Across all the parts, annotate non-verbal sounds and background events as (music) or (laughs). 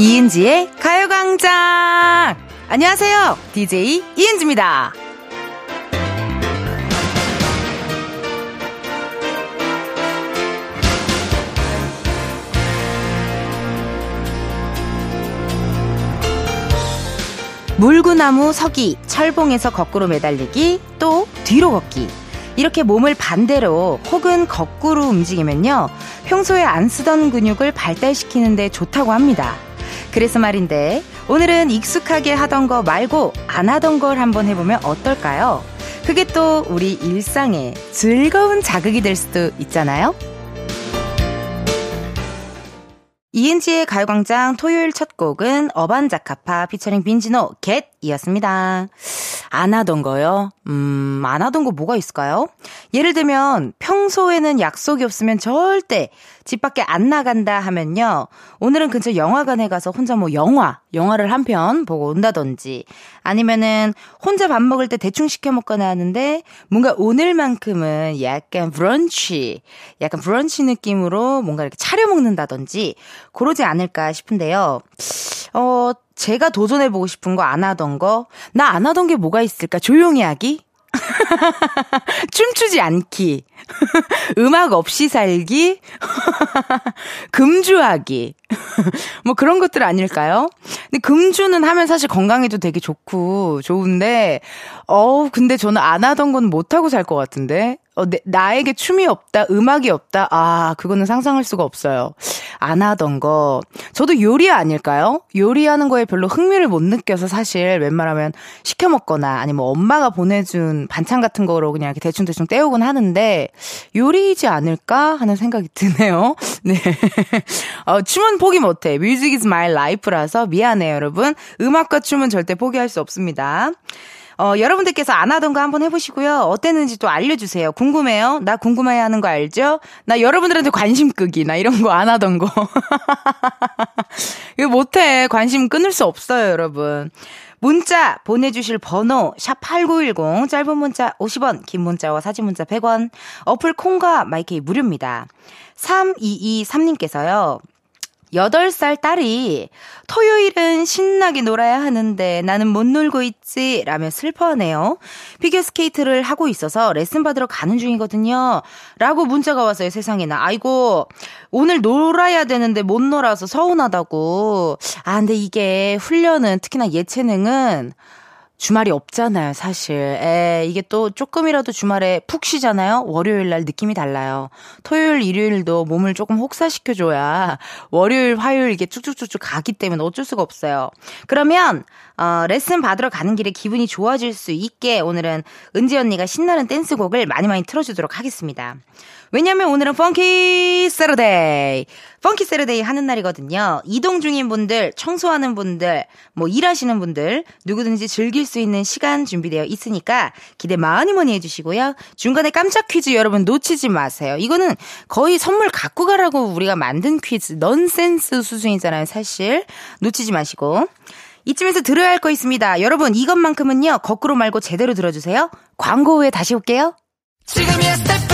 이은지의 가요광장! 안녕하세요. DJ 이은지입니다. 물구나무 서기, 철봉에서 거꾸로 매달리기, 또 뒤로 걷기. 이렇게 몸을 반대로 혹은 거꾸로 움직이면요. 평소에 안 쓰던 근육을 발달시키는데 좋다고 합니다. 그래서 말인데, 오늘은 익숙하게 하던 거 말고 안 하던 걸 한번 해보면 어떨까요? 그게 또 우리 일상에 즐거운 자극이 될 수도 있잖아요? 이은지의 가요광장 토요일 첫 곡은 어반자카파 피처링 빈지노 겟이었습니다. 안 하던 거요? 음, 안 하던 거 뭐가 있을까요? 예를 들면 평소에는 약속이 없으면 절대 집 밖에 안 나간다 하면요. 오늘은 근처 영화관에 가서 혼자 뭐 영화, 영화를 한 편 보고 온다든지 아니면은 혼자 밥 먹을 때 대충 시켜 먹거나 하는데 뭔가 오늘만큼은 약간 브런치, 약간 브런치 느낌으로 뭔가 이렇게 차려 먹는다든지 그러지 않을까 싶은데요. 어, 제가 도전해보고 싶은 거 안 하던 거, 나 안 하던 게 뭐가 있을까? 조용히 하기? (laughs) 춤추지 않기. (laughs) 음악 없이 살기. (laughs) 금주하기. 뭐 그런 것들 아닐까요? 근데 금주는 하면 사실 건강에도 되게 좋고 좋은데, 어우, 근데 저는 안 하던 건 못하고 살 것 같은데? 어, 내, 나에게 춤이 없다, 음악이 없다, 아, 그거는 상상할 수가 없어요. 안 하던 거. 저도 요리 아닐까요? 요리하는 거에 별로 흥미를 못 느껴서 사실 웬만하면 시켜 먹거나 아니면 뭐 엄마가 보내준 반찬 같은 거로 그냥 이렇게 대충대충 때우곤 하는데 요리이지 않을까 하는 생각이 드네요. (laughs) 네. 어, 춤은 포기 못해. Music is my life라서 미안해요, 여러분. 음악과 춤은 절대 포기할 수 없습니다. 어, 여러분들께서 안 하던 거 한번 해보시고요. 어땠는지 또 알려주세요. 궁금해요? 나 궁금해 하는 거 알죠? 나 여러분들한테 관심 끄기, 나 이런 거 안 하던 거. (laughs) 이거 못해. 관심 끊을 수 없어요, 여러분. 문자 보내주실 번호 샵8910 짧은 문자 50원 긴 문자와 사진 문자 100원 어플 콩과 마이케이 무료입니다. 3223님께서요. 8살 딸이 토요일은 신나게 놀아야 하는데 나는 못 놀고 있지 라며 슬퍼하네요. 피겨스케이트를 하고 있어서 레슨 받으러 가는 중이거든요. 라고 문자가 왔어요 세상에나. 아이고 오늘 놀아야 되는데 못 놀아서 서운하다고. 아 근데 이게 훈련은 특히나 예체능은 주말이 없잖아요, 사실. 에, 이게 또 조금이라도 주말에 푹 쉬잖아요? 월요일 날 느낌이 달라요. 토요일, 일요일도 몸을 조금 혹사시켜줘야 월요일, 화요일 이게 쭉쭉쭉쭉 가기 때문에 어쩔 수가 없어요. 그러면, 어, 레슨 받으러 가는 길에 기분이 좋아질 수 있게 오늘은 은지 언니가 신나는 댄스곡을 많이 많이 틀어주도록 하겠습니다. 왜냐면 오늘은 Funky Saturday. Funky Saturday 하는 날이거든요. 이동 중인 분들, 청소하는 분들, 뭐 일하시는 분들, 누구든지 즐길 수 있는 시간 준비되어 있으니까 기대 많이 많이 해주시고요. 중간에 깜짝 퀴즈 여러분 놓치지 마세요. 이거는 거의 선물 갖고 가라고 우리가 만든 퀴즈, 넌센스 수준이잖아요, 사실. 놓치지 마시고. 이쯤에서 들어야 할 거 있습니다. 여러분, 이것만큼은요, 거꾸로 말고 제대로 들어주세요. 광고 후에 다시 올게요. 지금이야 스텝 1, 스텝 2, 숨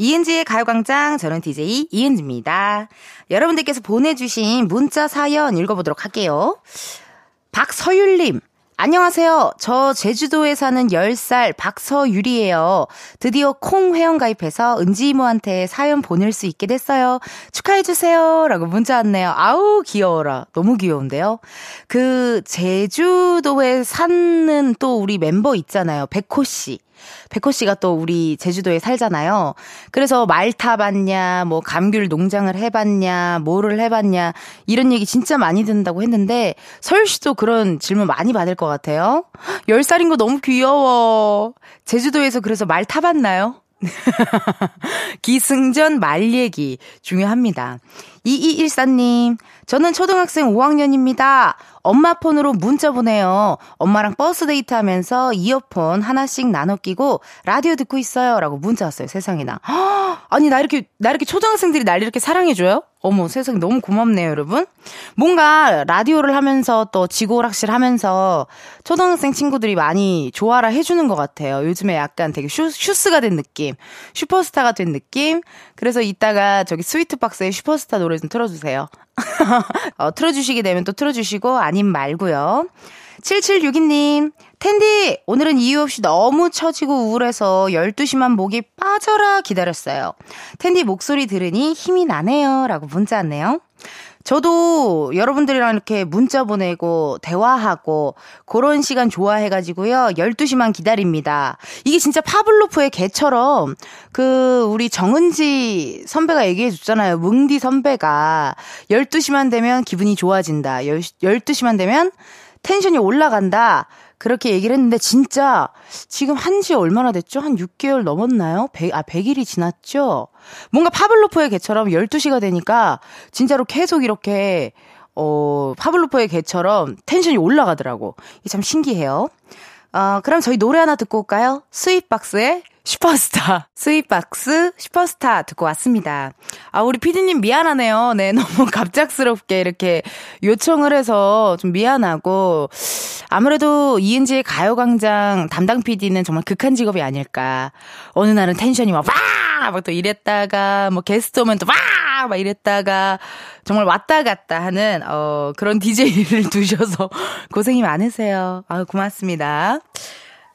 이은지의 가요광장 저는 DJ 이은지입니다. 여러분들께서 보내주신 문자 사연 읽어보도록 할게요. 박서율님 안녕하세요. 저 제주도에 사는 10살 박서유리예요. 드디어 콩 회원가입해서 은지 이모한테 사연 보낼 수 있게 됐어요. 축하해주세요. 라고 문자 왔네요. 아우, 귀여워라. 너무 귀여운데요. 그, 제주도에 사는 또 우리 멤버 있잖아요. 백호씨. 백호 씨가 또 우리 제주도에 살잖아요. 그래서 말 타봤냐, 뭐 감귤 농장을 해봤냐, 뭐를 해봤냐, 이런 얘기 진짜 많이 듣는다고 했는데, 서율 씨도 그런 질문 많이 받을 것 같아요. 10살인 거 너무 귀여워. 제주도에서 그래서 말 타봤나요? (laughs) 기승전 말 얘기 중요합니다. 2214님, 저는 초등학생 5학년입니다. 엄마 폰으로 문자 보내요. 엄마랑 버스 데이트 하면서 이어폰 하나씩 나눠 끼고 라디오 듣고 있어요. 라고 문자 왔어요. 세상에나. (gasps) 아니, 나 이렇게, 나 이렇게 초등학생들이 날 이렇게 사랑해줘요? 어머, 세상에 너무 고맙네요, 여러분. 뭔가 라디오를 하면서 또 지고락실 하면서 초등학생 친구들이 많이 좋아라 해주는 것 같아요. 요즘에 약간 되게 슈, 슈스가 된 느낌, 슈퍼스타가 된 느낌. 그래서 이따가 저기 스위트박스에 슈퍼스타 노래 좀 틀어주세요. (laughs) 어, 틀어주시게 되면 또 틀어주시고, 아님 말고요. 7762님, 텐디, 오늘은 이유 없이 너무 처지고 우울해서 12시만 목이 빠져라 기다렸어요. 텐디 목소리 들으니 힘이 나네요. 라고 문자 왔네요. 저도 여러분들이랑 이렇게 문자 보내고 대화하고 그런 시간 좋아해가지고요. 12시만 기다립니다. 이게 진짜 파블로프의 개처럼 그 우리 정은지 선배가 얘기해 줬잖아요. 뭉디 선배가 12시만 되면 기분이 좋아진다. 12시만 되면 텐션이 올라간다. 그렇게 얘기를 했는데 진짜 지금 한 지 얼마나 됐죠? 한 6개월 넘었나요? 100, 아, 100일이 지났죠? 뭔가 파블로프의 개처럼 12시가 되니까 진짜로 계속 이렇게 어, 파블로프의 개처럼 텐션이 올라가더라고. 이게 참 신기해요. 어, 그럼 저희 노래 하나 듣고 올까요? 스윗박스의 슈퍼스타. 스윗박스 슈퍼스타 듣고 왔습니다. 아, 우리 피디님 미안하네요. 네, (laughs) 너무 갑작스럽게 이렇게 요청을 해서 좀 미안하고, 아무래도 이은지의 가요광장 담당 PD는 정말 극한 직업이 아닐까. 어느 날은 텐션이 막, 와! 막또 이랬다가, 뭐 게스트 오면 또, 와! 막 이랬다가, 정말 왔다 갔다 하는, 어, 그런 (laughs) DJ를 두셔서 고생이 많으세요. 아 고맙습니다.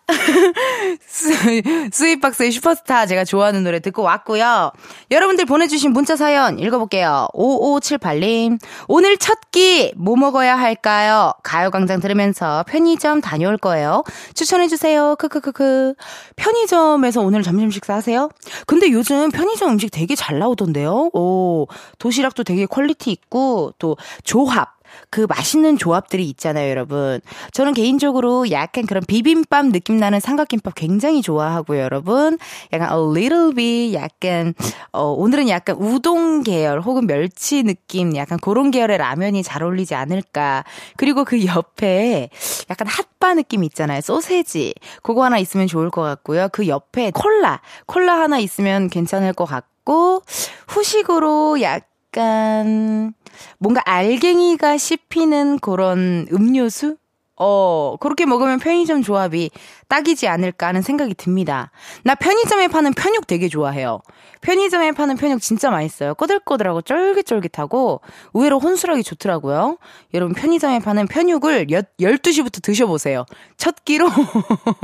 (laughs) 스윗박스의 슈퍼스타 제가 좋아하는 노래 듣고 왔고요. 여러분들 보내주신 문자 사연 읽어볼게요. 5578님 오늘 첫 끼 뭐 먹어야 할까요? 가요광장 들으면서 편의점 다녀올 거예요. 추천해주세요. 크크크크 편의점에서 오늘 점심 식사하세요? 근데 요즘 편의점 음식 되게 잘 나오던데요. 오 도시락도 되게 quality 있고 또 조합 그 맛있는 조합들이 있잖아요, 여러분. 저는 개인적으로 약간 그런 비빔밥 느낌 나는 삼각김밥 굉장히 좋아하고요, 여러분. 약간 a little bit 약간 어 오늘은 약간 우동 계열 혹은 멸치 느낌 약간 그런 계열의 라면이 잘 어울리지 않을까. 그리고 그 옆에 약간 핫바 느낌 있잖아요. 소세지. 그거 하나 있으면 좋을 것 같고요. 그 옆에 콜라. 콜라 하나 있으면 괜찮을 것 같고 후식으로 약 간 뭔가 알갱이가 씹히는 그런 음료수? 어, 그렇게 먹으면 편의점 조합이 딱이지 않을까 하는 생각이 듭니다. 나 편의점에 파는 편육 되게 좋아해요. 편의점에 파는 편육 진짜 맛있어요. 꼬들꼬들하고 쫄깃쫄깃하고 의외로 혼술하기 좋더라고요. 여러분 편의점에 파는 편육을 12시부터 드셔보세요. 첫 끼로,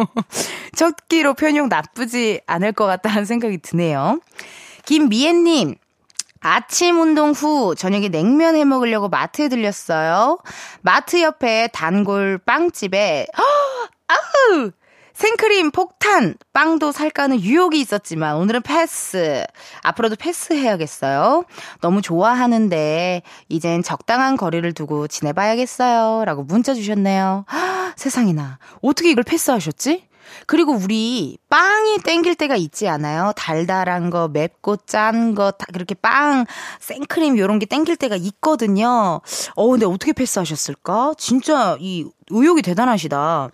(laughs) 첫 끼로 편육 나쁘지 않을 것 같다는 생각이 드네요. 김미애님, 아침 운동 후 저녁에 냉면 해 먹으려고 마트에 들렸어요. 마트 옆에 단골 빵집에 (gasps) 아우 생크림 폭탄 빵도 살까 하는 유혹이 있었지만 오늘은 패스. 앞으로도 패스해야겠어요. 너무 좋아하는데 이젠 적당한 거리를 두고 지내봐야겠어요. 라고 문자 주셨네요. (gasps) 세상에나 어떻게 이걸 패스하셨지? 그리고 우리 빵이 땡길 때가 있지 않아요? 달달한 거, 맵고 짠 거, 다 그렇게 빵, 생크림 요런 게 땡길 때가 있거든요. 어, 근데 어떻게 패스하셨을까? 진짜 이 의욕이 대단하시다.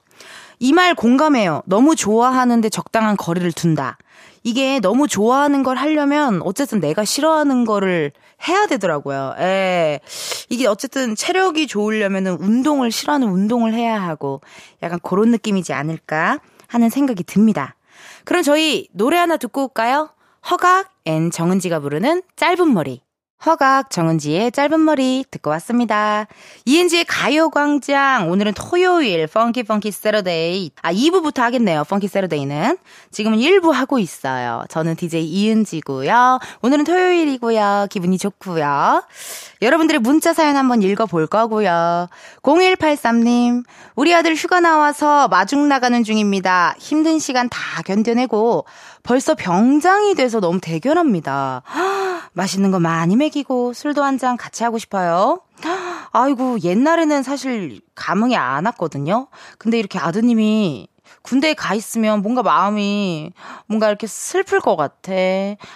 이 말 공감해요. 너무 좋아하는데 적당한 거리를 둔다. 이게 너무 좋아하는 걸 하려면 어쨌든 내가 싫어하는 거를 해야 되더라고요. 예. 이게 어쨌든 체력이 좋으려면은 운동을 싫어하는 운동을 해야 하고 약간 그런 느낌이지 않을까 하는 생각이 듭니다. 그럼 저희 노래 하나 듣고 올까요? 허각 and 정은지가 부르는 짧은 머리. 허각 정은지의 짧은 머리 듣고 왔습니다. 이은지의 가요광장 오늘은 토요일 Funky Funky Saturday 아 2부부터 하겠네요. Funky Saturday는 지금은 1부 하고 있어요. 저는 DJ 이은지고요. 오늘은 토요일이고요. 기분이 좋고요. 여러분들의 문자 사연 한번 읽어볼 거고요. 0183님, 우리 아들 휴가 나와서 마중 나가는 중입니다. 힘든 시간 다 견뎌내고 벌써 병장이 돼서 너무 대견합니다. (gasps) 맛있는 거 많이 먹이고 술도 한 잔 같이 하고 싶어요. (gasps) 아이고, 옛날에는 사실 감흥이 안 왔거든요. 근데 이렇게 아드님이 군대에 가 있으면 뭔가 마음이 뭔가 이렇게 슬플 것 같아.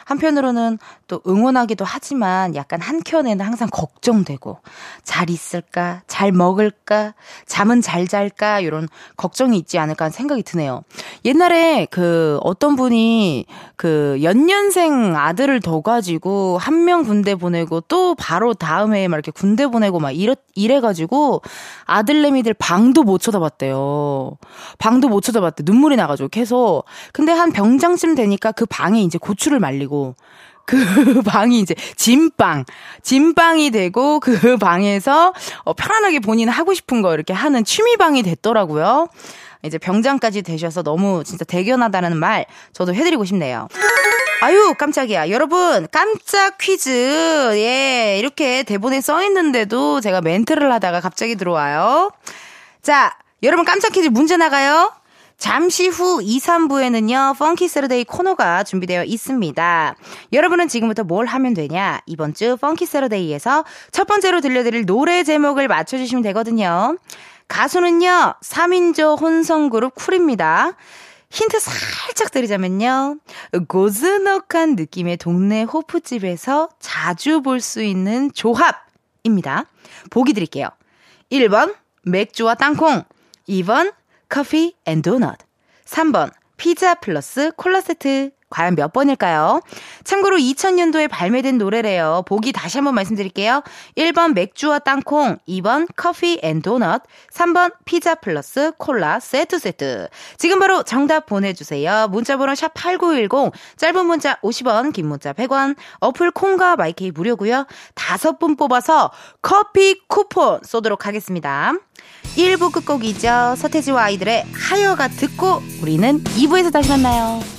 한편으로는 또 응원하기도 하지만 약간 한켠에는 항상 걱정되고 잘 있을까, 잘 먹을까, 잠은 잘 잘까 이런 걱정이 있지 않을까 하는 생각이 드네요. 옛날에 그 어떤 분이 그 연년생 아들을 둬 가지고 한 명 군대 보내고 또 바로 다음에 막 이렇게 군대 보내고 막 이래 이래 가지고 아들내미들 방도 못 쳐다봤대요. 방도 못 쳐다봤대. 눈물이 나가지고 계속. 근데 한 병장쯤 되니까 그 방에 이제 고추를 말리고 그 (laughs) 방이 이제 진방, 진방이 되고 그 (laughs) 방에서 어, 편안하게 본인 하고 싶은 거 이렇게 하는 취미방이 됐더라고요. 이제 병장까지 되셔서 너무 진짜 대견하다는 말 저도 해드리고 싶네요. 아유, 깜짝이야. 여러분, 깜짝 퀴즈. 예, 이렇게 대본에 써 있는데도 제가 멘트를 하다가 갑자기 들어와요. 자, 여러분 깜짝 퀴즈 문제 나가요. 잠시 후 2, 3부에는요, Funky Saturday 코너가 준비되어 있습니다. 여러분은 지금부터 뭘 하면 되냐? 이번 주 Funky Saturday에서 첫 번째로 들려드릴 노래 제목을 맞춰주시면 되거든요. 가수는요, 3인조 혼성그룹 쿨입니다. 힌트 살짝 드리자면요. 고즈넉한 느낌의 동네 호프집에서 자주 볼 수 있는 조합입니다. 보기 드릴게요. 1번, 맥주와 땅콩. 2번, 커피 and 도넛. 3번 피자 플러스 콜라 세트. 과연 몇 번일까요? 참고로 2000년도에 발매된 노래래요. 보기 다시 한번 말씀드릴게요. 1번 맥주와 땅콩, 2번 커피 and 도넛, 3번 피자 플러스 콜라 세트 세트. 지금 바로 정답 보내주세요. 문자번호 샵 8910, 짧은 문자 50원, 긴 문자 100원, 어플 콩과 마이케이 무료고요. 다섯 분 뽑아서 커피 쿠폰 쏘도록 하겠습니다. 1부 끝곡이죠. 서태지와 아이들의 하여가 듣고 우리는 2부에서 다시 만나요.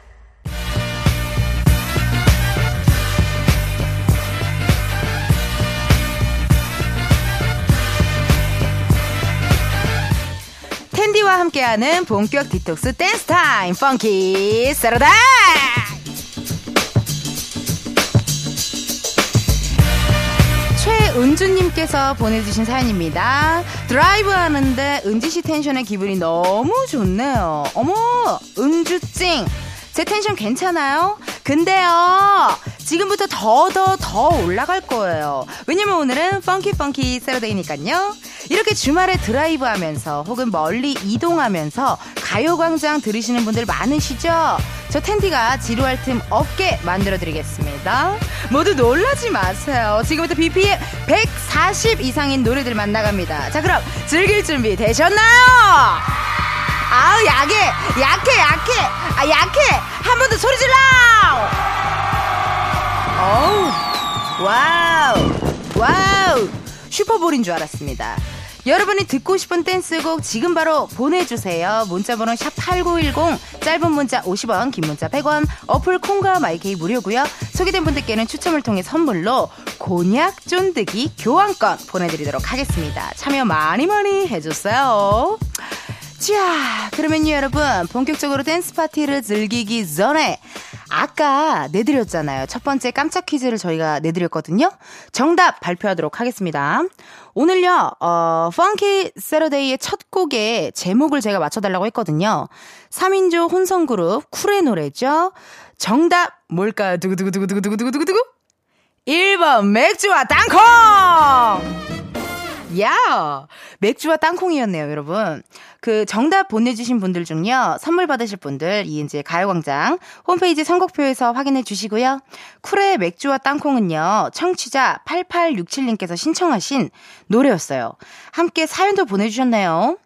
텐디와 함께하는 본격 디톡스 댄스 타임 Funky Saturday 최은주님께서 보내주신 사연입니다. 드라이브 하는데 은지씨 텐션에 기분이 너무 좋네요. 어머, 은주찡. 제 텐션 괜찮아요? 근데요, 지금부터 더, 더, 더 올라갈 거예요. 왜냐면 오늘은 Funky Funky Saturday니까요. 이렇게 주말에 드라이브 하면서 혹은 멀리 이동하면서 가요광장 들으시는 분들 많으시죠? 저 텐디가 지루할 틈 없게 만들어드리겠습니다. 모두 놀라지 마세요. 지금부터 BPM 140 이상인 노래들만 나갑니다. 자, 그럼 즐길 준비 되셨나요? 아우, 약해, 약해, 약해, 아, 약해. 한 번 더 소리 질러! 어우, 와우, 와우. 슈퍼볼인 줄 알았습니다. 여러분이 듣고 싶은 댄스곡 지금 바로 보내주세요. 문자번호 샵8910, 짧은 문자 50원, 긴 문자 100원, 어플 콩과 My K 무료고요. 소개된 분들께는 추첨을 통해 선물로 곤약 쫀득이 교환권 보내드리도록 하겠습니다. 참여 많이 많이 해주세요. 자, 그러면요, 여러분. 본격적으로 댄스 파티를 즐기기 전에 아까 내드렸잖아요. 첫 번째 깜짝 퀴즈를 저희가 내드렸거든요. 정답 발표하도록 하겠습니다. 오늘요, 어, 펑키 세러데이의 첫 곡의 제목을 제가 맞춰달라고 했거든요. 3인조 혼성그룹 쿨의 노래죠. 정답 뭘까요? 두구두구두구두구두구두구두구? 1번 맥주와 땅콩! 야! 맥주와 땅콩이었네요, 여러분. 그 정답 보내주신 분들 중요, 선물 받으실 분들, 이은지의 가요광장 홈페이지 선곡표에서 확인해 주시고요. 쿨의 맥주와 땅콩은요, 청취자 8867님께서 신청하신 노래였어요. 함께 사연도 보내주셨네요.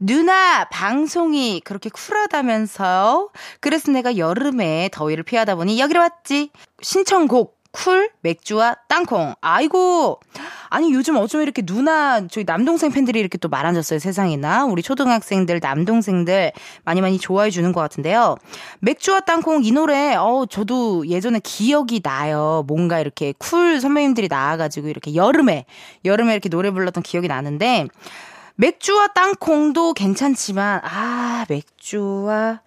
누나, 방송이 그렇게 쿨하다면서요? 그래서 내가 여름에 더위를 피하다 보니 여기로 왔지. 신청곡 쿨, 맥주와 땅콩. 아이고. 아니, 요즘 어쩜 이렇게 누나, 저희 남동생 팬들이 이렇게 또 많아졌어요, 세상에나. 우리 초등학생들, 남동생들 많이 많이 좋아해 주는 것 같은데요. 맥주와 땅콩 이 노래, 어 저도 예전에 기억이 나요. 뭔가 이렇게 쿨 선배님들이 나와가지고 이렇게 여름에, 여름에 이렇게 노래 불렀던 기억이 나는데, 맥주와 땅콩도 괜찮지만, 아, 맥주와,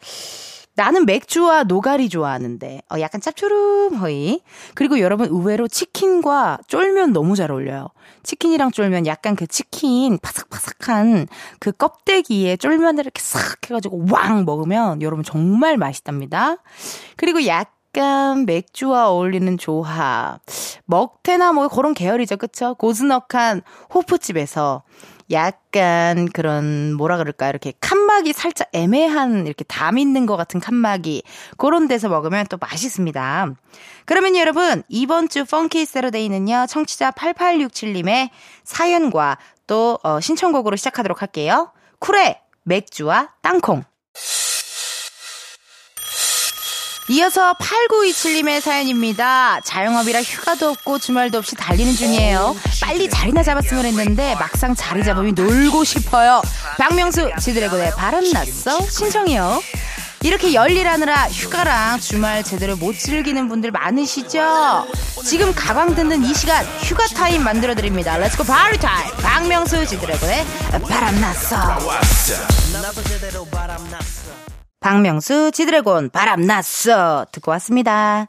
나는 맥주와 노가리 좋아하는데, 어, 약간 짭조름허이. 그리고 여러분 의외로 치킨과 쫄면 너무 잘 어울려요. 치킨이랑 쫄면 약간 그 치킨 바삭바삭한 그 껍데기에 쫄면을 이렇게 싹 해가지고 왕 먹으면 여러분 정말 맛있답니다. 그리고 약간 맥주와 어울리는 조합. 먹태나 뭐 그런 계열이죠. 그쵸? 고즈넉한 호프집에서 약간 그런 뭐라 그럴까 이렇게 칸막이 살짝 애매한 이렇게 담 있는 것 같은 칸막이 그런 데서 먹으면 또 맛있습니다. 그러면 여러분 이번 주 펑키 세러데이는요 청취자 8867님의 사연과 또 어, 신청곡으로 시작하도록 할게요. 쿨의 맥주와 땅콩. 이어서 8927님의 사연입니다. 자영업이라 휴가도 없고 주말도 없이 달리는 중이에요. 빨리 자리나 잡았으면 했는데 막상 자리 잡으면 놀고 싶어요. 박명수 지드래곤의 바람 났어 신청이요. 이렇게 열일하느라 휴가랑 주말 제대로 못 즐기는 분들 많으시죠? 지금 가광 듣는 이 시간 휴가 타임 만들어 드립니다. Let's go party time! 박명수 지드래곤의 바람 났어. 박명수 지드래곤 바람 났어 듣고 왔습니다.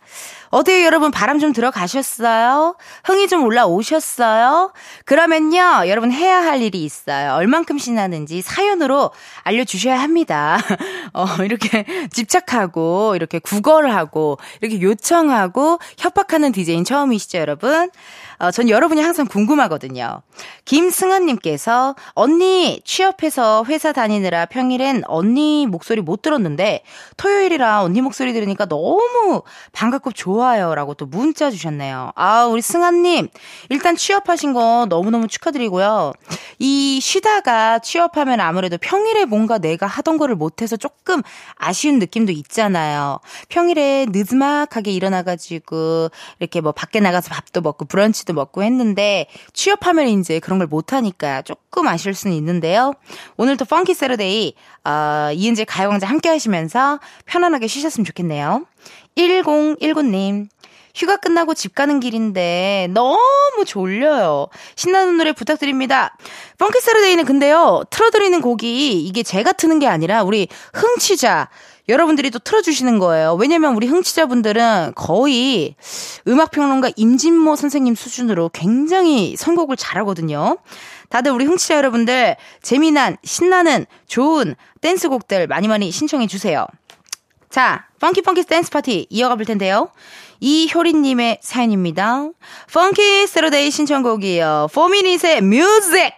어때요 여러분 바람 좀 들어가셨어요? 흥이 좀 올라오셨어요? 그러면요 여러분 해야 할 일이 있어요. 얼만큼 신나는지 사연으로 알려주셔야 합니다. (laughs) 어 이렇게 집착하고 이렇게 구걸을 하고 이렇게 요청하고 협박하는 디제인 처음이시죠 여러분? 어, 전 여러분이 항상 궁금하거든요. 김승환님께서 언니 취업해서 회사 다니느라 평일엔 언니 목소리 못 들었는데 토요일이라 언니 목소리 들으니까 너무 반갑고 좋아요라고 또 문자 주셨네요. 아 우리 승환님 일단 취업하신 거 너무너무 축하드리고요. 이 쉬다가 취업하면 아무래도 평일에 뭔가 내가 하던 거를 못해서 조금 아쉬운 느낌도 있잖아요. 평일에 늦막하게 일어나가지고 이렇게 뭐 밖에 나가서 밥도 먹고 브런치 도 먹고 했는데 취업하면 이제 그런 걸 못하니까 조금 아쉬울 수는 있는데요. 오늘도 펑키 세러데이 어, 이은재 가요광장 함께 하시면서 편안하게 쉬셨으면 좋겠네요. 1019님 휴가 끝나고 집 가는 길인데 너무 졸려요. 신나는 노래 부탁드립니다. Funky Saturday는 근데요, 틀어드리는 곡이 이게 제가 트는 게 아니라 우리 흥취자, 여러분들이 또 틀어주시는 거예요. 왜냐면 우리 흥취자분들은 거의 음악평론가 임진모 선생님 수준으로 굉장히 선곡을 잘하거든요. 다들 우리 흥취자 여러분들 재미난, 신나는, 좋은 댄스곡들 많이 많이 신청해 주세요. 자, funky funky 댄스 파티 이어가 볼 텐데요. 이효리님의 사연입니다. Funky Saturday 신청곡이에요. 포미닛의 Muzik!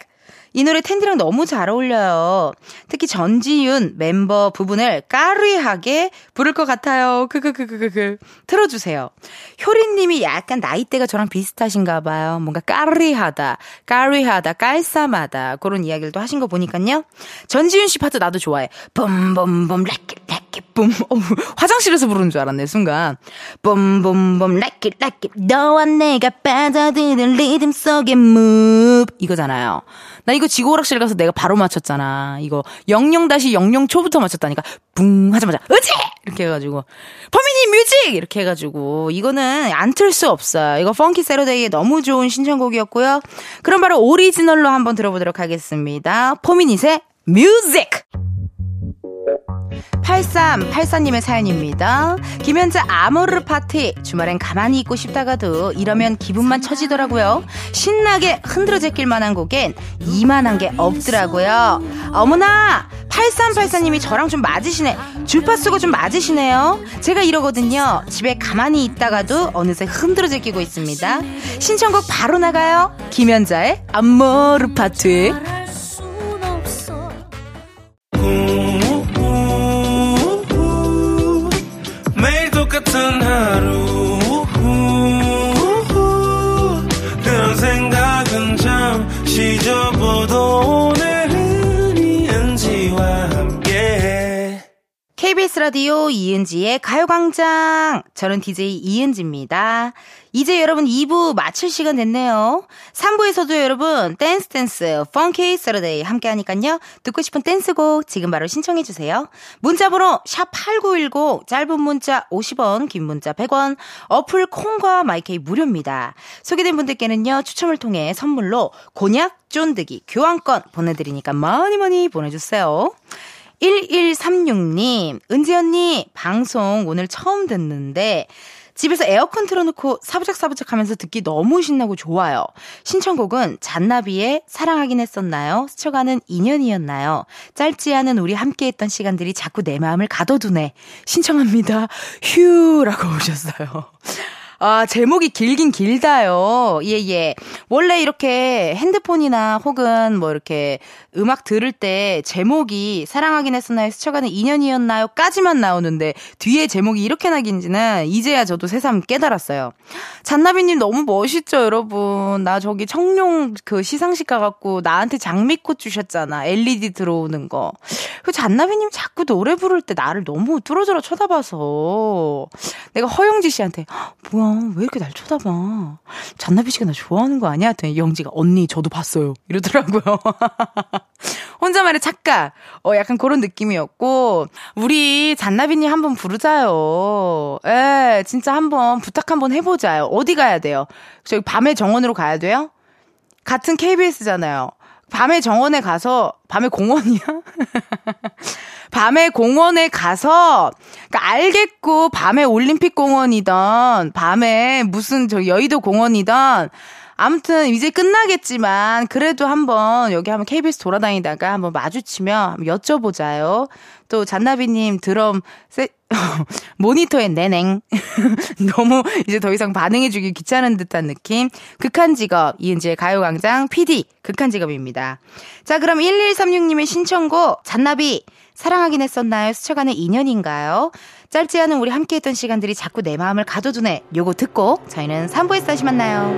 이 노래 텐디랑 너무 잘 어울려요. 특히 전지윤 멤버 부분을 까리하게 부를 것 같아요. 크크크크크 틀어주세요. 효리님이 약간 나이대가 저랑 비슷하신가 봐요. 뭔가 까리하다, 까리하다, 깔쌈하다 그런 이야기를 또 하신 거 보니까요. 전지윤 씨 파트 나도 좋아해. 렉기 렉기 봄. 어, 화장실에서 부르는 줄 알았네 순간. Boom boom boom 렉기 렉기 너와 내가 빠져드는 리듬 속의 move 이거잖아요. 나 이거 지구 오락실 가서 내가 바로 맞췄잖아. 이거 00-00 초부터 맞췄다니까. 붕 하자마자 으치 이렇게 해가지고 포미닛 Muzik 이렇게 해가지고 이거는 안 틀 수 없어요. 이거 Funky Saturday의 너무 좋은 신청곡이었고요. 그럼 바로 오리지널로 한번 들어보도록 하겠습니다. 포미닛의 뮤직. 8384님의 사연입니다. 김현자 아모르 파티. 주말엔 가만히 있고 싶다가도 이러면 기분만 처지더라고요. 신나게 흔들어 제낄 만한 곡엔 이만한 게 없더라고요. 어머나! 8384님이 저랑 좀 맞으시네. 주파수가 좀 맞으시네요. 제가 이러거든요. 집에 가만히 있다가도 어느새 흔들어 제끼고 있습니다. 신청곡 바로 나가요. 김현자의 아모르 파티. 라디오 이은지의 가요광장. 저는 DJ 이은지입니다. 이제 여러분 2부 마칠 시간 됐네요. 3부에서도 여러분 댄스 댄스 Funky Saturday 함께 하니깐요. 듣고 싶은 댄스곡 지금 바로 신청해 주세요. 문자 번호 샵8910 짧은 문자 50원, 긴 문자 100원. 어플 콩과 마이케이 무료입니다. 소개된 분들께는요. 추첨을 통해 선물로 곤약 쫀득이 교환권 보내 드리니까 많이 많이 보내 주세요. 1136님, 은지 언니, 방송 오늘 처음 듣는데, 집에서 에어컨 틀어놓고 사부작사부작 하면서 듣기 너무 신나고 좋아요. 신청곡은 잔나비의 사랑하긴 했었나요? 스쳐가는 인연이었나요? 짧지 않은 우리 함께했던 시간들이 자꾸 내 마음을 가둬두네. 신청합니다. 휴 라고 오셨어요. 아, 제목이 길긴 길다요. 예, 예. 원래 이렇게 핸드폰이나 혹은 뭐 이렇게 음악 들을 때 제목이 사랑하긴 했었나요? 스쳐가는 인연이었나요? 까지만 나오는데 뒤에 제목이 이렇게 나긴지는 이제야 저도 새삼 깨달았어요. 잔나비님 너무 멋있죠, 여러분. 나 저기 청룡 그 시상식 가갖고 나한테 장미꽃 주셨잖아. LED 들어오는 거. 그 잔나비님 자꾸 노래 부를 때 나를 너무 뚫어져라 쳐다봐서 내가 허영지 씨한테 뭐야 왜 이렇게 날 쳐다봐? 잔나비 씨가 나 좋아하는 거 아니야? 했더니 영지가 언니 저도 봤어요. 이러더라고요. (laughs) 혼자만의 착각. 어 약간 그런 느낌이었고 우리 잔나비님 한번 부르자요. 예, 진짜 한번 부탁 한번 해보자요. 어디 가야 돼요? 저기 밤의 정원으로 가야 돼요? 같은 KBS잖아요. 밤의 정원에 가서 밤의 공원이야? (laughs) 밤에 공원에 가서 그러니까 알겠고 밤에 올림픽 공원이던 밤에 무슨 저 여의도 공원이던 아무튼 이제 끝나겠지만 그래도 한번 여기 한번 KBS 돌아다니다가 한번 마주치면 한번 여쭤보자요. 또 잔나비님 드럼 세, (laughs) 모니터에 내냉 (laughs) 너무 이제 더 이상 반응해주기 귀찮은 듯한 느낌. 극한 직업 이은지의 가요광장 PD 극한 직업입니다. 자 그럼 1136님의 신청곡 잔나비 사랑하긴 했었나요? 스쳐가는 인연인가요? 짧지 않은 우리 함께했던 시간들이 자꾸 내 마음을 가둬두네. 요거 듣고 저희는 3부에서 다시 만나요.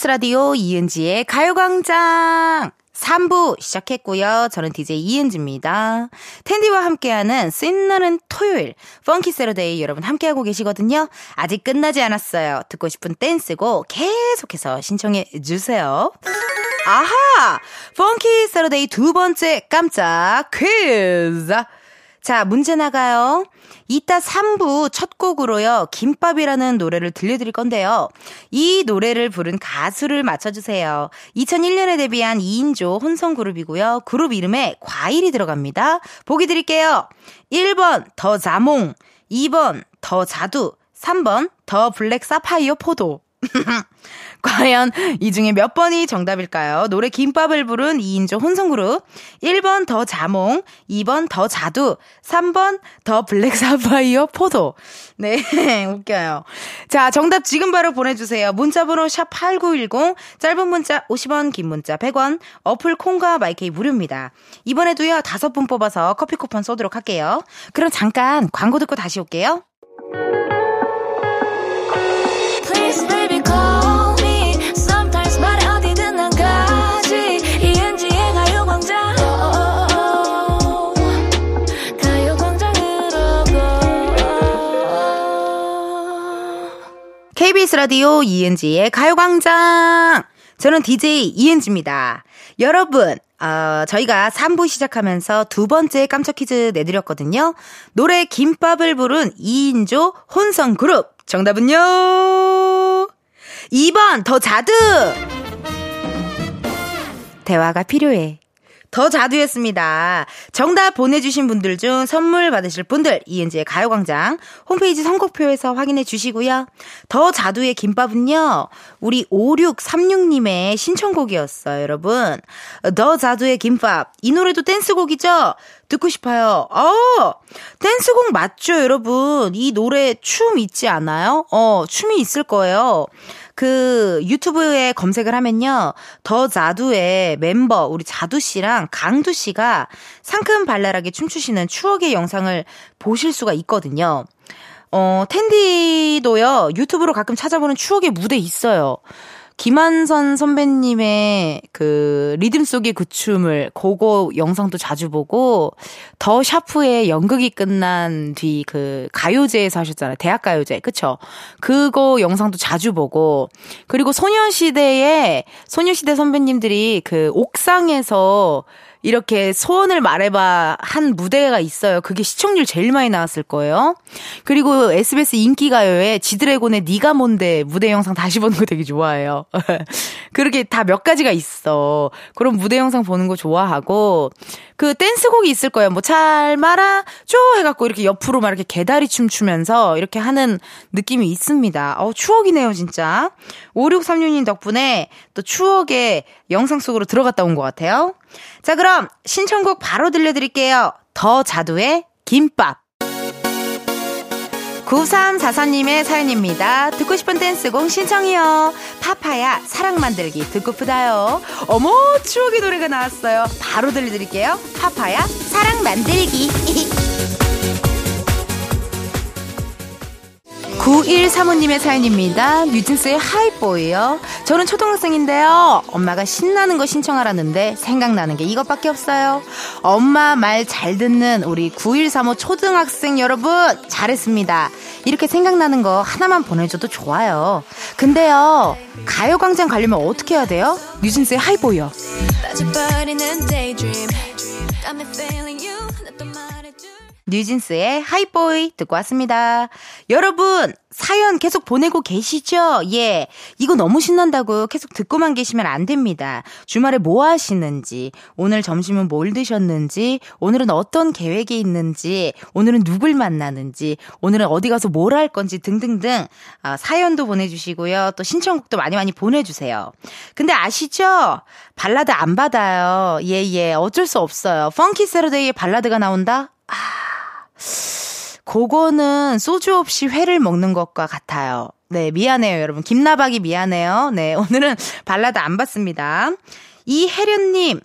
KBS 라디오 이은지의 가요광장 3부 시작했고요. 저는 DJ 이은지입니다. 텐디와 함께하는 신나는 토요일 Funky Saturday 여러분 함께하고 계시거든요. 아직 끝나지 않았어요. 듣고 싶은 댄스곡 계속해서 신청해 주세요. 아하! Funky Saturday 두 번째 깜짝 퀴즈! 자, 문제 나가요. 이따 3부 첫 곡으로요, 김밥이라는 노래를 들려드릴 건데요. 이 노래를 부른 가수를 맞춰주세요. 2001년에 데뷔한 2인조 혼성그룹이고요. 그룹 이름에 과일이 들어갑니다. 보기 드릴게요. 1번, 더 자몽. 2번, 더 자두. 3번, 더 블랙 사파이어 포도. (laughs) 과연 이 중에 몇 번이 정답일까요? 노래 김밥을 부른 2인조 혼성그룹. 1번 더 자몽, 2번 더 자두, 3번 더 블랙 사파이어 포도. 네, (laughs) 웃겨요. 자, 정답 지금 바로 보내주세요. 문자번호 샵8910, 짧은 문자 50원, 긴 문자 100원, 어플 콩과 마이케이 무료입니다. 이번에도요, 다섯 분 뽑아서 커피 쿠폰 쏘도록 할게요. 그럼 잠깐 광고 듣고 다시 올게요. KBS 라디오 이은지의 가요광장. 저는 DJ 이은지입니다. 여러분, 어, 저희가 3부 시작하면서 두 번째 깜짝 퀴즈 내드렸거든요. 노래 김밥을 부른 2인조 혼성 그룹. 정답은요? 2번, 더 자드! 대화가 필요해. 더 자두였습니다. 정답 보내주신 분들 중 선물 받으실 분들, 이은지의 가요광장 홈페이지 선곡표에서 확인해 주시고요. 더 자두의 김밥은요, 우리 5636님의 신청곡이었어요, 여러분. 더 자두의 김밥. 이 노래도 댄스곡이죠? 듣고 싶어요. 어, 댄스곡 맞죠, 여러분? 이 노래 춤 있지 않아요? 어, 춤이 있을 거예요. 그 유튜브에 검색을 하면요. 더 자두의 멤버 우리 자두 씨랑 강두 씨가 상큼 발랄하게 춤추시는 추억의 영상을 보실 수가 있거든요. 어, 텐디도요. 유튜브로 가끔 찾아보는 추억의 무대 있어요. 김한선 선배님의 그 리듬 속의 그 춤을 그거 영상도 자주 보고 더 샤프의 연극이 끝난 뒤 그 가요제에서 하셨잖아요. 대학 가요제. 그쵸? 그거 영상도 자주 보고 그리고 소녀시대의 소녀시대 선배님들이 그 옥상에서 이렇게 소원을 말해봐 한 무대가 있어요. 그게 시청률 제일 많이 나왔을 거예요. 그리고 SBS 인기가요에 지드래곤의 니가 뭔데 무대 영상 다시 보는 거 되게 좋아해요. (laughs) 그렇게 다 몇 가지가 있어. 그런 무대 영상 보는 거 좋아하고 그 댄스곡이 있을 거예요. 뭐 잘 말아 쪼 해갖고 이렇게 옆으로 막 이렇게 개다리 춤 추면서 이렇게 하는 느낌이 있습니다. 어 추억이네요 진짜. 5636님 덕분에 또 추억의 영상 속으로 들어갔다 온 것 같아요. 자 그럼 신청곡 바로 들려드릴게요. 더 자두의 김밥. 9344님의 사연입니다. 듣고 싶은 댄스곡 신청이요. 파파야, 사랑 만들기 듣고프다요. 어머, 추억의 노래가 나왔어요. 바로 들려드릴게요. 파파야, 사랑 만들기. (laughs) 9135님의 사연입니다. 뉴진스의 하이보이요. 저는 초등학생인데요. 엄마가 신나는 거 신청하라는데 생각나는 게 이것밖에 없어요. 엄마 말 잘 듣는 우리 9135 초등학생 여러분 잘했습니다. 이렇게 생각나는 거 하나만 보내줘도 좋아요. 근데요. 가요광장 가려면 어떻게 해야 돼요? 뉴진스의 하이보이요. 뉴진스의 하이보이 듣고 왔습니다. 여러분, 사연 계속 보내고 계시죠? 예. 이거 너무 신난다고 계속 듣고만 계시면 안 됩니다. 주말에 뭐 하시는지, 오늘 점심은 뭘 드셨는지, 오늘은 어떤 계획이 있는지, 오늘은 누굴 만나는지, 오늘은 어디 가서 뭘 할 건지 등등등, 아, 사연도 보내주시고요. 또 신청곡도 많이 많이 보내주세요. 근데 아시죠? 발라드 안 받아요. 예, 예. 어쩔 수 없어요. 펑키 세러데이에 발라드가 나온다? 아. 그거는 소주 없이 회를 먹는 것과 같아요. 네, 미안해요, 여러분. 김나박이 미안해요. 네, (laughs) 오늘은 발라드 안 받습니다. 이혜련님,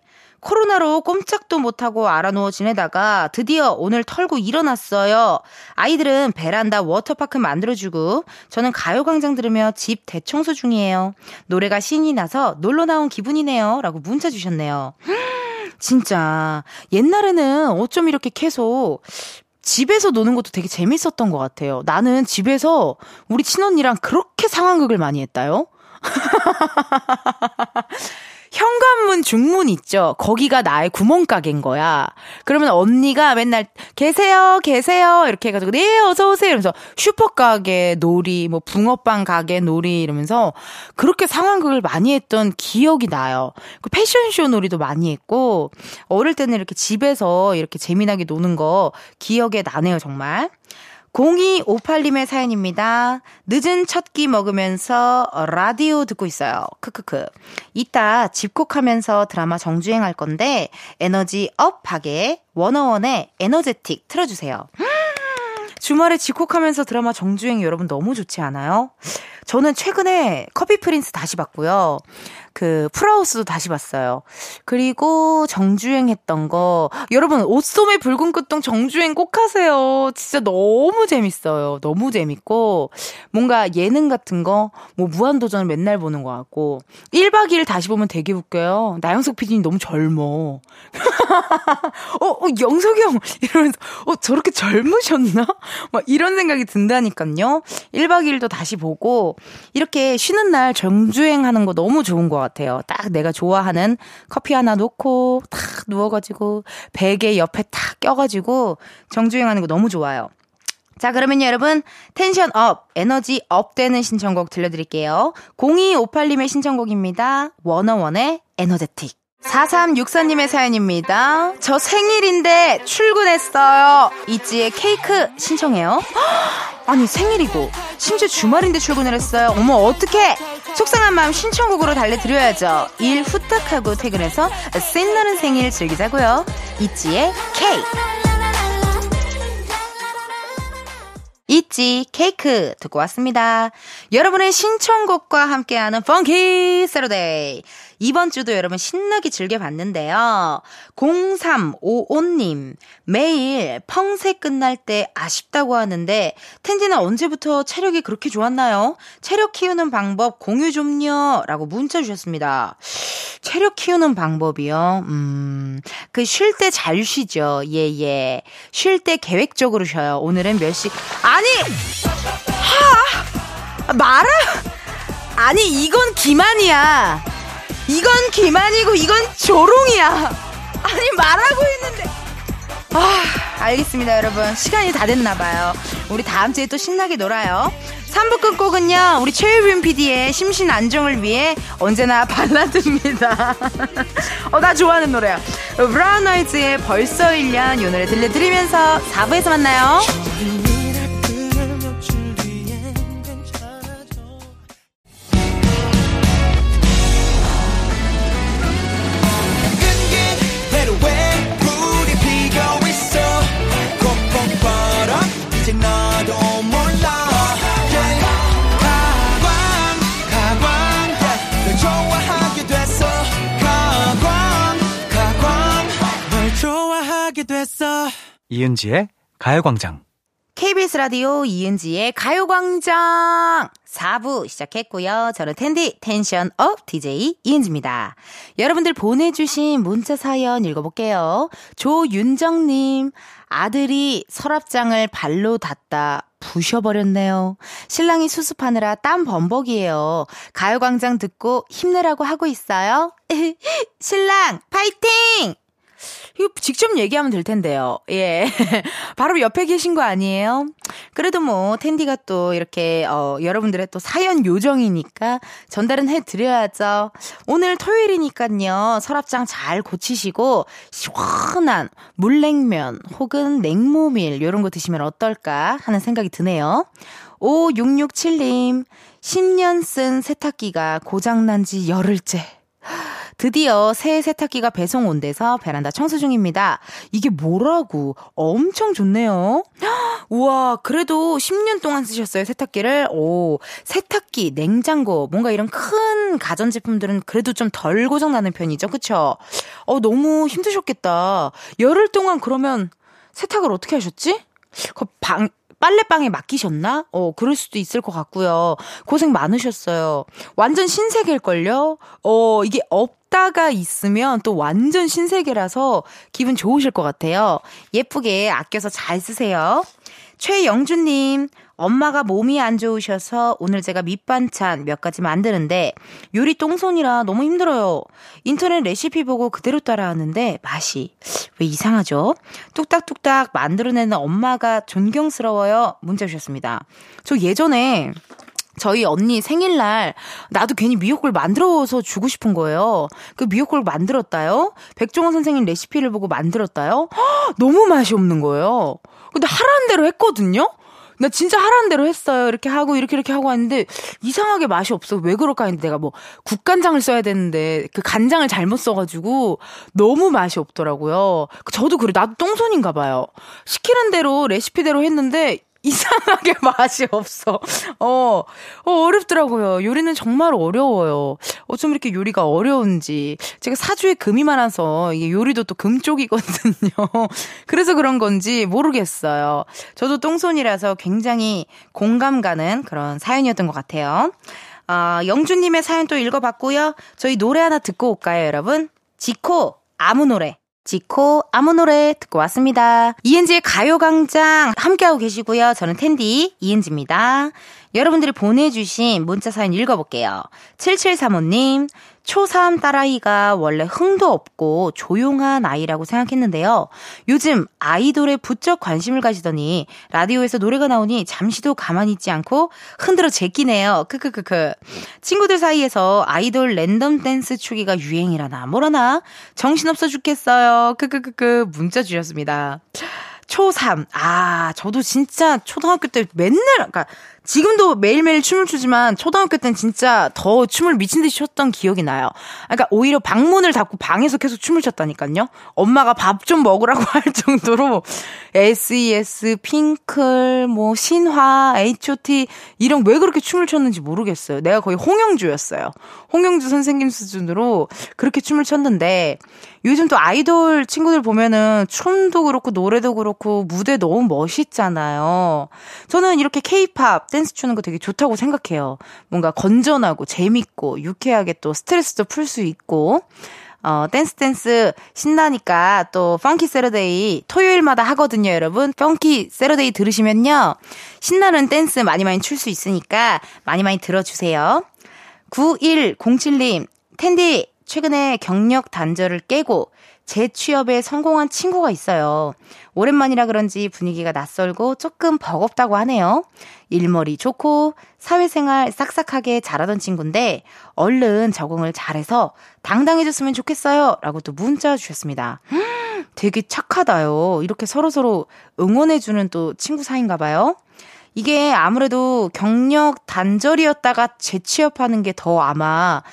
코로나로 꼼짝도 못하고 알아누워 지내다가 드디어 오늘 털고 일어났어요. 아이들은 베란다 워터파크 만들어주고 저는 가요광장 들으며 집 대청소 중이에요. 노래가 신이 나서 놀러 나온 기분이네요. 라고 문자 주셨네요. (gasps) 진짜 옛날에는 어쩜 이렇게 계속 집에서 노는 것도 되게 재밌었던 것 같아요. 나는 집에서 우리 친언니랑 그렇게 상황극을 많이 했다요. (laughs) 현관문 중문 있죠. 거기가 나의 구멍가게인 거야. 그러면 언니가 맨날 계세요, 계세요 이렇게 해가지고 네 어서 오세요 이러면서 슈퍼 가게 놀이, 뭐 붕어빵 가게 놀이 이러면서 그렇게 상황극을 많이 했던 기억이 나요. 그 패션쇼 놀이도 많이 했고 어릴 때는 이렇게 집에서 이렇게 재미나게 노는 거 기억에 나네요 정말. 0258님의 사연입니다. 늦은 첫 끼 먹으면서 라디오 듣고 있어요. 크크크. 이따 집콕하면서 드라마 정주행 할 건데 에너지 업하게 워너원의 에너제틱 틀어주세요. (gasps) 주말에 집콕하면서 드라마 정주행 여러분 너무 좋지 않아요? 저는 최근에 커피 프린스 다시 봤고요. 그 풀하우스도 다시 봤어요. 그리고 정주행 했던 거 여러분 옷소매 붉은 끝동 정주행 꼭 하세요. 진짜 너무 재밌어요. 너무 재밌고 뭔가 예능 같은 거 뭐 무한도전을 맨날 보는 것 같고 1박 2일 다시 보면 되게 웃겨요. 나영석 PD님 너무 젊어. (laughs) 어, 어 영석이 형 이러면서 어 저렇게 젊으셨나? 막 이런 생각이 든다니까요. 1박 2일도 다시 보고 이렇게 쉬는 날 정주행하는 거 너무 좋은 것 같아요. 딱 내가 좋아하는 커피 하나 놓고 탁 누워가지고 베개 옆에 탁 껴가지고 정주행하는 거 너무 좋아요. 자, 그러면 여러분, 텐션 up, 에너지 up 되는 신청곡 들려드릴게요. 0258님의 신청곡입니다. 워너원의 Energetic. 4364님의 사연입니다. 저 생일인데 출근했어요. 있지의 케이크 신청해요. 아니 생일이고 심지어 주말인데 출근을 했어요. 어머 어떡해. 속상한 마음 신청곡으로 달래드려야죠. 일 후딱하고 퇴근해서 신나는 생일 즐기자고요. 이지의 케이크. 있지 케이크 듣고 왔습니다. 여러분의 신청곡과 함께하는 펑키 세러데이. 이번 주도 여러분 신나게 즐겨봤는데요. 0355님, 매일 펑세 끝날 때 아쉽다고 하는데, 텐디는 언제부터 체력이 그렇게 좋았나요? 체력 키우는 방법 공유 좀요. 라고 문자 주셨습니다. 체력 키우는 방법이요? 음, 그 쉴 때 잘 쉬죠. 예, 예. 쉴 때 계획적으로 쉬어요. 오늘은 몇 시, 아니! 하! 말아! 아니, 이건 기만이야. 이건 기만이고 이건 조롱이야. 아니 말하고 있는데. 아, 알겠습니다, 여러분. 시간이 다 됐나 봐요. 우리 다음 주에 또 신나게 놀아요. 3부 끝곡은요, 우리 최유빈 PD의 심신 안정을 위해 언제나 발라드입니다. (laughs) 어, 나 좋아하는 노래야. 브라운 아이즈의 벌써 1년 이 노래 들려드리면서 4부에서 만나요. 이은지의 가요광장. KBS 라디오 이은지의 가요광장 4부 시작했고요. 저는 텐디 텐션 up DJ 이은지입니다. 여러분들 보내주신 문자 사연 읽어볼게요. 조윤정님 아들이 서랍장을 발로 닫다 부셔버렸네요. 신랑이 수습하느라 땀 범벅이에요. 가요광장 듣고 힘내라고 하고 있어요. (laughs) 신랑 파이팅! 이거 직접 얘기하면 될 텐데요. 예. (laughs) 바로 옆에 계신 거 아니에요? 그래도 뭐, 텐디가 또 이렇게, 어, 여러분들의 또 사연 요정이니까 전달은 해드려야죠. 오늘 토요일이니까요. 서랍장 잘 고치시고, 시원한 물냉면 혹은 냉모밀, 요런 거 드시면 어떨까 하는 생각이 드네요. 5667님, 10년 쓴 세탁기가 고장난 지 열흘째. 드디어 새 세탁기가 배송 온대서 베란다 청소 중입니다. 이게 뭐라고? 엄청 좋네요. (gasps) 우와, 그래도 10년 동안 쓰셨어요, 세탁기를. 오, 세탁기, 냉장고, 뭔가 이런 큰 가전제품들은 그래도 좀 덜 고장나는 편이죠. 그쵸? 어, 너무 힘드셨겠다. 열흘 동안 그러면 세탁을 어떻게 하셨지? 그 방, 빨래방에 맡기셨나? 어, 그럴 수도 있을 것 같고요. 고생 많으셨어요. 완전 신세계일걸요? 어, 이게 없다가 있으면 또 완전 신세계라서 기분 좋으실 것 같아요. 예쁘게 아껴서 잘 쓰세요. 최영주님, 엄마가 몸이 안 좋으셔서 오늘 제가 밑반찬 몇 가지 만드는데 요리 똥손이라 너무 힘들어요. 인터넷 레시피 보고 그대로 따라하는데 맛이 왜 이상하죠? 뚝딱뚝딱 만들어내는 엄마가 존경스러워요. 문자 주셨습니다. 저 예전에 저희 언니 생일날 나도 괜히 미역국을 만들어서 주고 싶은 거예요. 그 미역국을 만들었다요. 백종원 선생님 레시피를 보고 만들었다요. 허, (gasps) 너무 맛이 없는 거예요. 근데 하라는 대로 했거든요. 나 진짜 하라는 대로 했어요. 이렇게 하고 이렇게 이렇게 하고 왔는데 이상하게 맛이 없어. 왜 그럴까 했는데 내가 뭐 국간장을 써야 되는데 그 간장을 잘못 써가지고 너무 맛이 없더라고요. 저도 그래 나도 똥손인가 봐요. 시키는 대로 레시피대로 했는데 이상하게 (laughs) 맛이 없어. 어, 어, 어렵더라고요. 요리는 정말 어려워요. 어쩜 이렇게 요리가 어려운지. 제가 사주에 금이 많아서 이게 요리도 또 금 쪽이거든요. (laughs) 그래서 그런 건지 모르겠어요. 저도 똥손이라서 굉장히 공감 가는 그런 사연이었던 것 같아요. 아, 영주님의 사연 또 읽어봤고요. 저희 노래 하나 듣고 올까요, 여러분? 지코, 아무 노래. 지코 아무 노래 듣고 왔습니다. 이은지의 가요광장 함께하고 계시고요. 저는 텐디 이은지입니다. 여러분들이 보내주신 문자 사연 읽어볼게요. 7735님, 초3 딸아이가 원래 흥도 없고 조용한 아이라고 생각했는데요. 요즘 아이돌에 부쩍 관심을 가지더니 라디오에서 노래가 나오니 잠시도 가만히 있지 않고 흔들어 제끼네요. 크크크크. 친구들 사이에서 아이돌 랜덤 댄스 추기가 유행이라나 뭐라나 정신없어 죽겠어요. 크크크크 문자 주셨습니다. 초3. 아, 저도 진짜 초등학교 때 맨날, 그러니까 지금도 매일매일 춤을 추지만 초등학교 땐 진짜 더 춤을 미친 듯이 췄던 기억이 나요. 그러니까 오히려 방문을 닫고 방에서 계속 춤을 췄다니까요. 엄마가 밥 좀 먹으라고 (laughs) 할 정도로 SES, 핑클, 뭐 신화, H.O.T 이런 왜 그렇게 춤을 췄는지 모르겠어요. 내가 거의 홍영주였어요. 홍영주 선생님 수준으로 그렇게 춤을 췄는데 요즘 또 아이돌 친구들 보면은 춤도 그렇고 노래도 그렇고 무대 너무 멋있잖아요. 저는 이렇게 케이팝 댄스 추는 거 되게 좋다고 생각해요. 뭔가 건전하고 재밌고 유쾌하게 또 스트레스도 풀 수 있고 어, 댄스 댄스 신나니까 또 Funky Saturday 토요일마다 하거든요, 여러분. Funky Saturday 들으시면요. 신나는 댄스 많이 많이 출 수 있으니까 많이 많이 들어주세요. 9107님, 텐디, 최근에 경력 단절을 깨고 재취업에 성공한 친구가 있어요. 오랜만이라 그런지 분위기가 낯설고 조금 버겁다고 하네요. 일머리 좋고 사회생활 싹싹하게 잘하던 친구인데 얼른 적응을 잘해서 당당해졌으면 좋겠어요. 라고 또 문자 주셨습니다. (gasps) 되게 착하다요. 이렇게 서로서로 응원해주는 또 친구 사이인가 봐요. 이게 아무래도 경력 단절이었다가 재취업하는 게 더 아마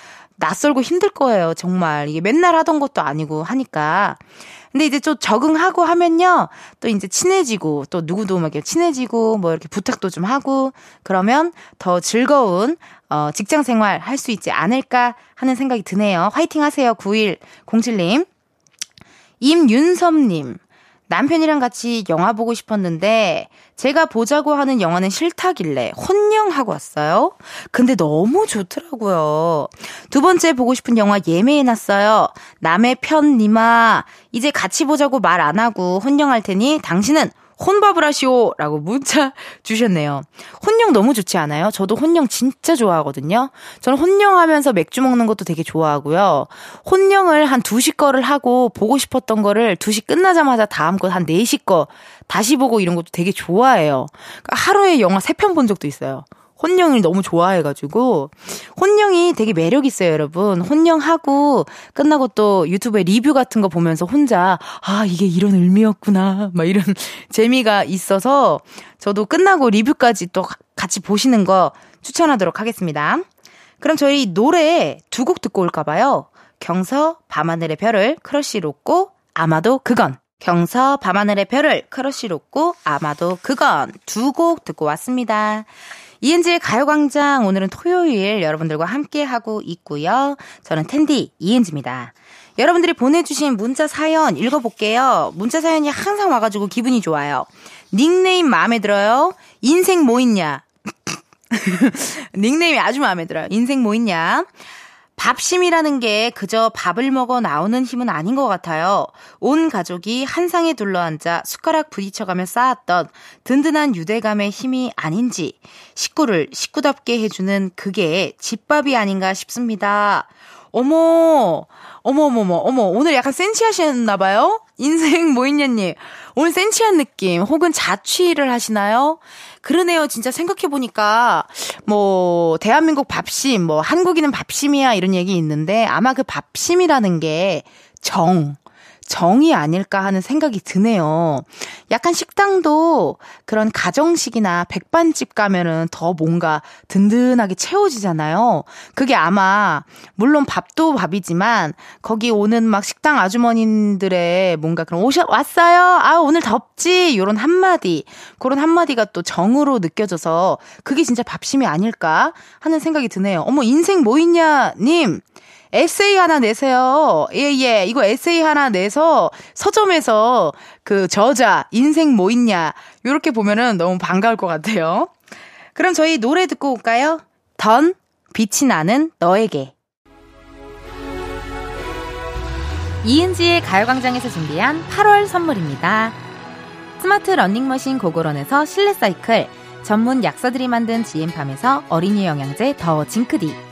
낯설고 힘들 거예요, 정말. 이게 맨날 하던 것도 아니고 하니까. 근데 이제 좀 적응하고 하면요. 또 이제 친해지고, 또 누구도 막 이렇게 친해지고, 뭐 이렇게 부탁도 좀 하고, 그러면 더 즐거운, 어, 직장 생활 할 수 있지 않을까 하는 생각이 드네요. 화이팅 하세요, 9107님. 임윤섭님. 남편이랑 같이 영화 보고 싶었는데 제가 보자고 하는 영화는 싫다길래 혼영하고 왔어요. 근데 너무 좋더라고요. 두 번째 보고 싶은 영화 예매해놨어요. 남의 편 니마. 이제 같이 보자고 말 안 하고 혼영할 테니 당신은 혼밥을 하시오! 라고 문자 (laughs) 주셨네요. 혼영 너무 좋지 않아요? 저도 혼영 진짜 좋아하거든요. 저는 혼영 하면서 맥주 먹는 것도 되게 좋아하고요. 혼영을 한 2시 거를 하고 보고 싶었던 거를 2시 끝나자마자 다음 거 한 4시 거 다시 보고 이런 것도 되게 좋아해요. 그러니까 하루에 영화 3편 본 적도 있어요. 혼영을 너무 좋아해가지고 혼영이 되게 매력 있어요, 여러분. 혼영하고 끝나고 또 유튜브에 리뷰 같은 거 보면서 혼자 아 이게 이런 의미였구나 막 이런 (laughs) 재미가 있어서 저도 끝나고 리뷰까지 또 같이 보시는 거 추천하도록 하겠습니다. 그럼 저희 노래 두 곡 듣고 올까 봐요. 경서 밤하늘의 별을 크러쉬 로꼬 아마도 그건 경서 밤하늘의 별을 크러쉬 로꼬 아마도 그건 두 곡 듣고 왔습니다. 이은지의 가요광장 오늘은 토요일 여러분들과 함께하고 있고요. 저는 텐디 이은지입니다. 여러분들이 보내주신 문자 사연 읽어볼게요. 문자 사연이 항상 와가지고 기분이 좋아요. 닉네임 마음에 들어요? 인생 뭐 있냐? (laughs) 닉네임이 아주 마음에 들어요. 인생 뭐 있냐? 밥심이라는 게 그저 밥을 먹어 나오는 힘은 아닌 것 같아요. 온 가족이 한 상에 둘러앉아 숟가락 부딪혀가며 쌓았던 든든한 유대감의 힘이 아닌지 식구를 식구답게 해주는 그게 집밥이 아닌가 싶습니다. 어머, 어머, 어머, 오늘 약간 센치하셨나봐요? 인생 뭐 있냐님. 오늘 센치한 느낌, 혹은 자취를 하시나요? 그러네요. 진짜 생각해보니까, 뭐, 대한민국 밥심, 뭐, 한국인은 밥심이야, 이런 얘기 있는데, 아마 그 밥심이라는 게 정, 정이 아닐까 하는 생각이 드네요. 약간 식당도 그런 가정식이나 백반집 가면은 더 뭔가 든든하게 채워지잖아요. 그게 아마, 물론 밥도 밥이지만, 거기 오는 막 식당 아주머님들의 뭔가 그런 오셔, 왔어요? 아, 오늘 덥지? 요런 한마디, 그런 한마디가 또 정으로 느껴져서, 그게 진짜 밥심이 아닐까 하는 생각이 드네요. 어머, 인생 뭐 있냐, 님! 에세이 하나 내세요. 예, 예. 이거 에세이 하나 내서 서점에서 그 저자, 인생 뭐 있냐. 요렇게 보면은 너무 반가울 것 같아요. 그럼 저희 노래 듣고 올까요? 던, 빛이 나는 너에게. 이은지의 가요광장에서 준비한 8월 선물입니다. 스마트 러닝머신 고고런에서 실내 사이클, 전문 약사들이 만든 지엠팜에서 어린이 영양제 더 징크디,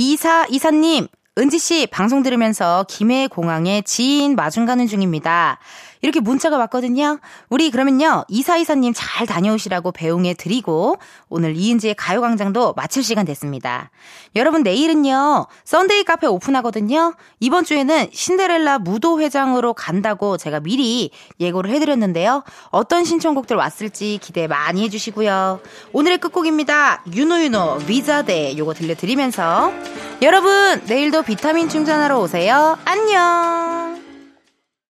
이사, 이사님, 은지 씨 방송 들으면서 김해 공항에 지인 마중 가는 중입니다. 이렇게 문자가 왔거든요. 우리 그러면요. 이사이사님 잘 다녀오시라고 배웅해 드리고 오늘 이은지의 가요광장도 마칠 시간 됐습니다. 여러분 내일은요. Sunday 카페 오픈하거든요. 이번 주에는 신데렐라 무도회장으로 간다고 제가 미리 예고를 해드렸는데요. 어떤 신청곡들 왔을지 기대 많이 해주시고요. 오늘의 끝곡입니다. 유노유노 위자데 요거 들려드리면서 여러분 내일도 비타민 충전하러 오세요. 안녕.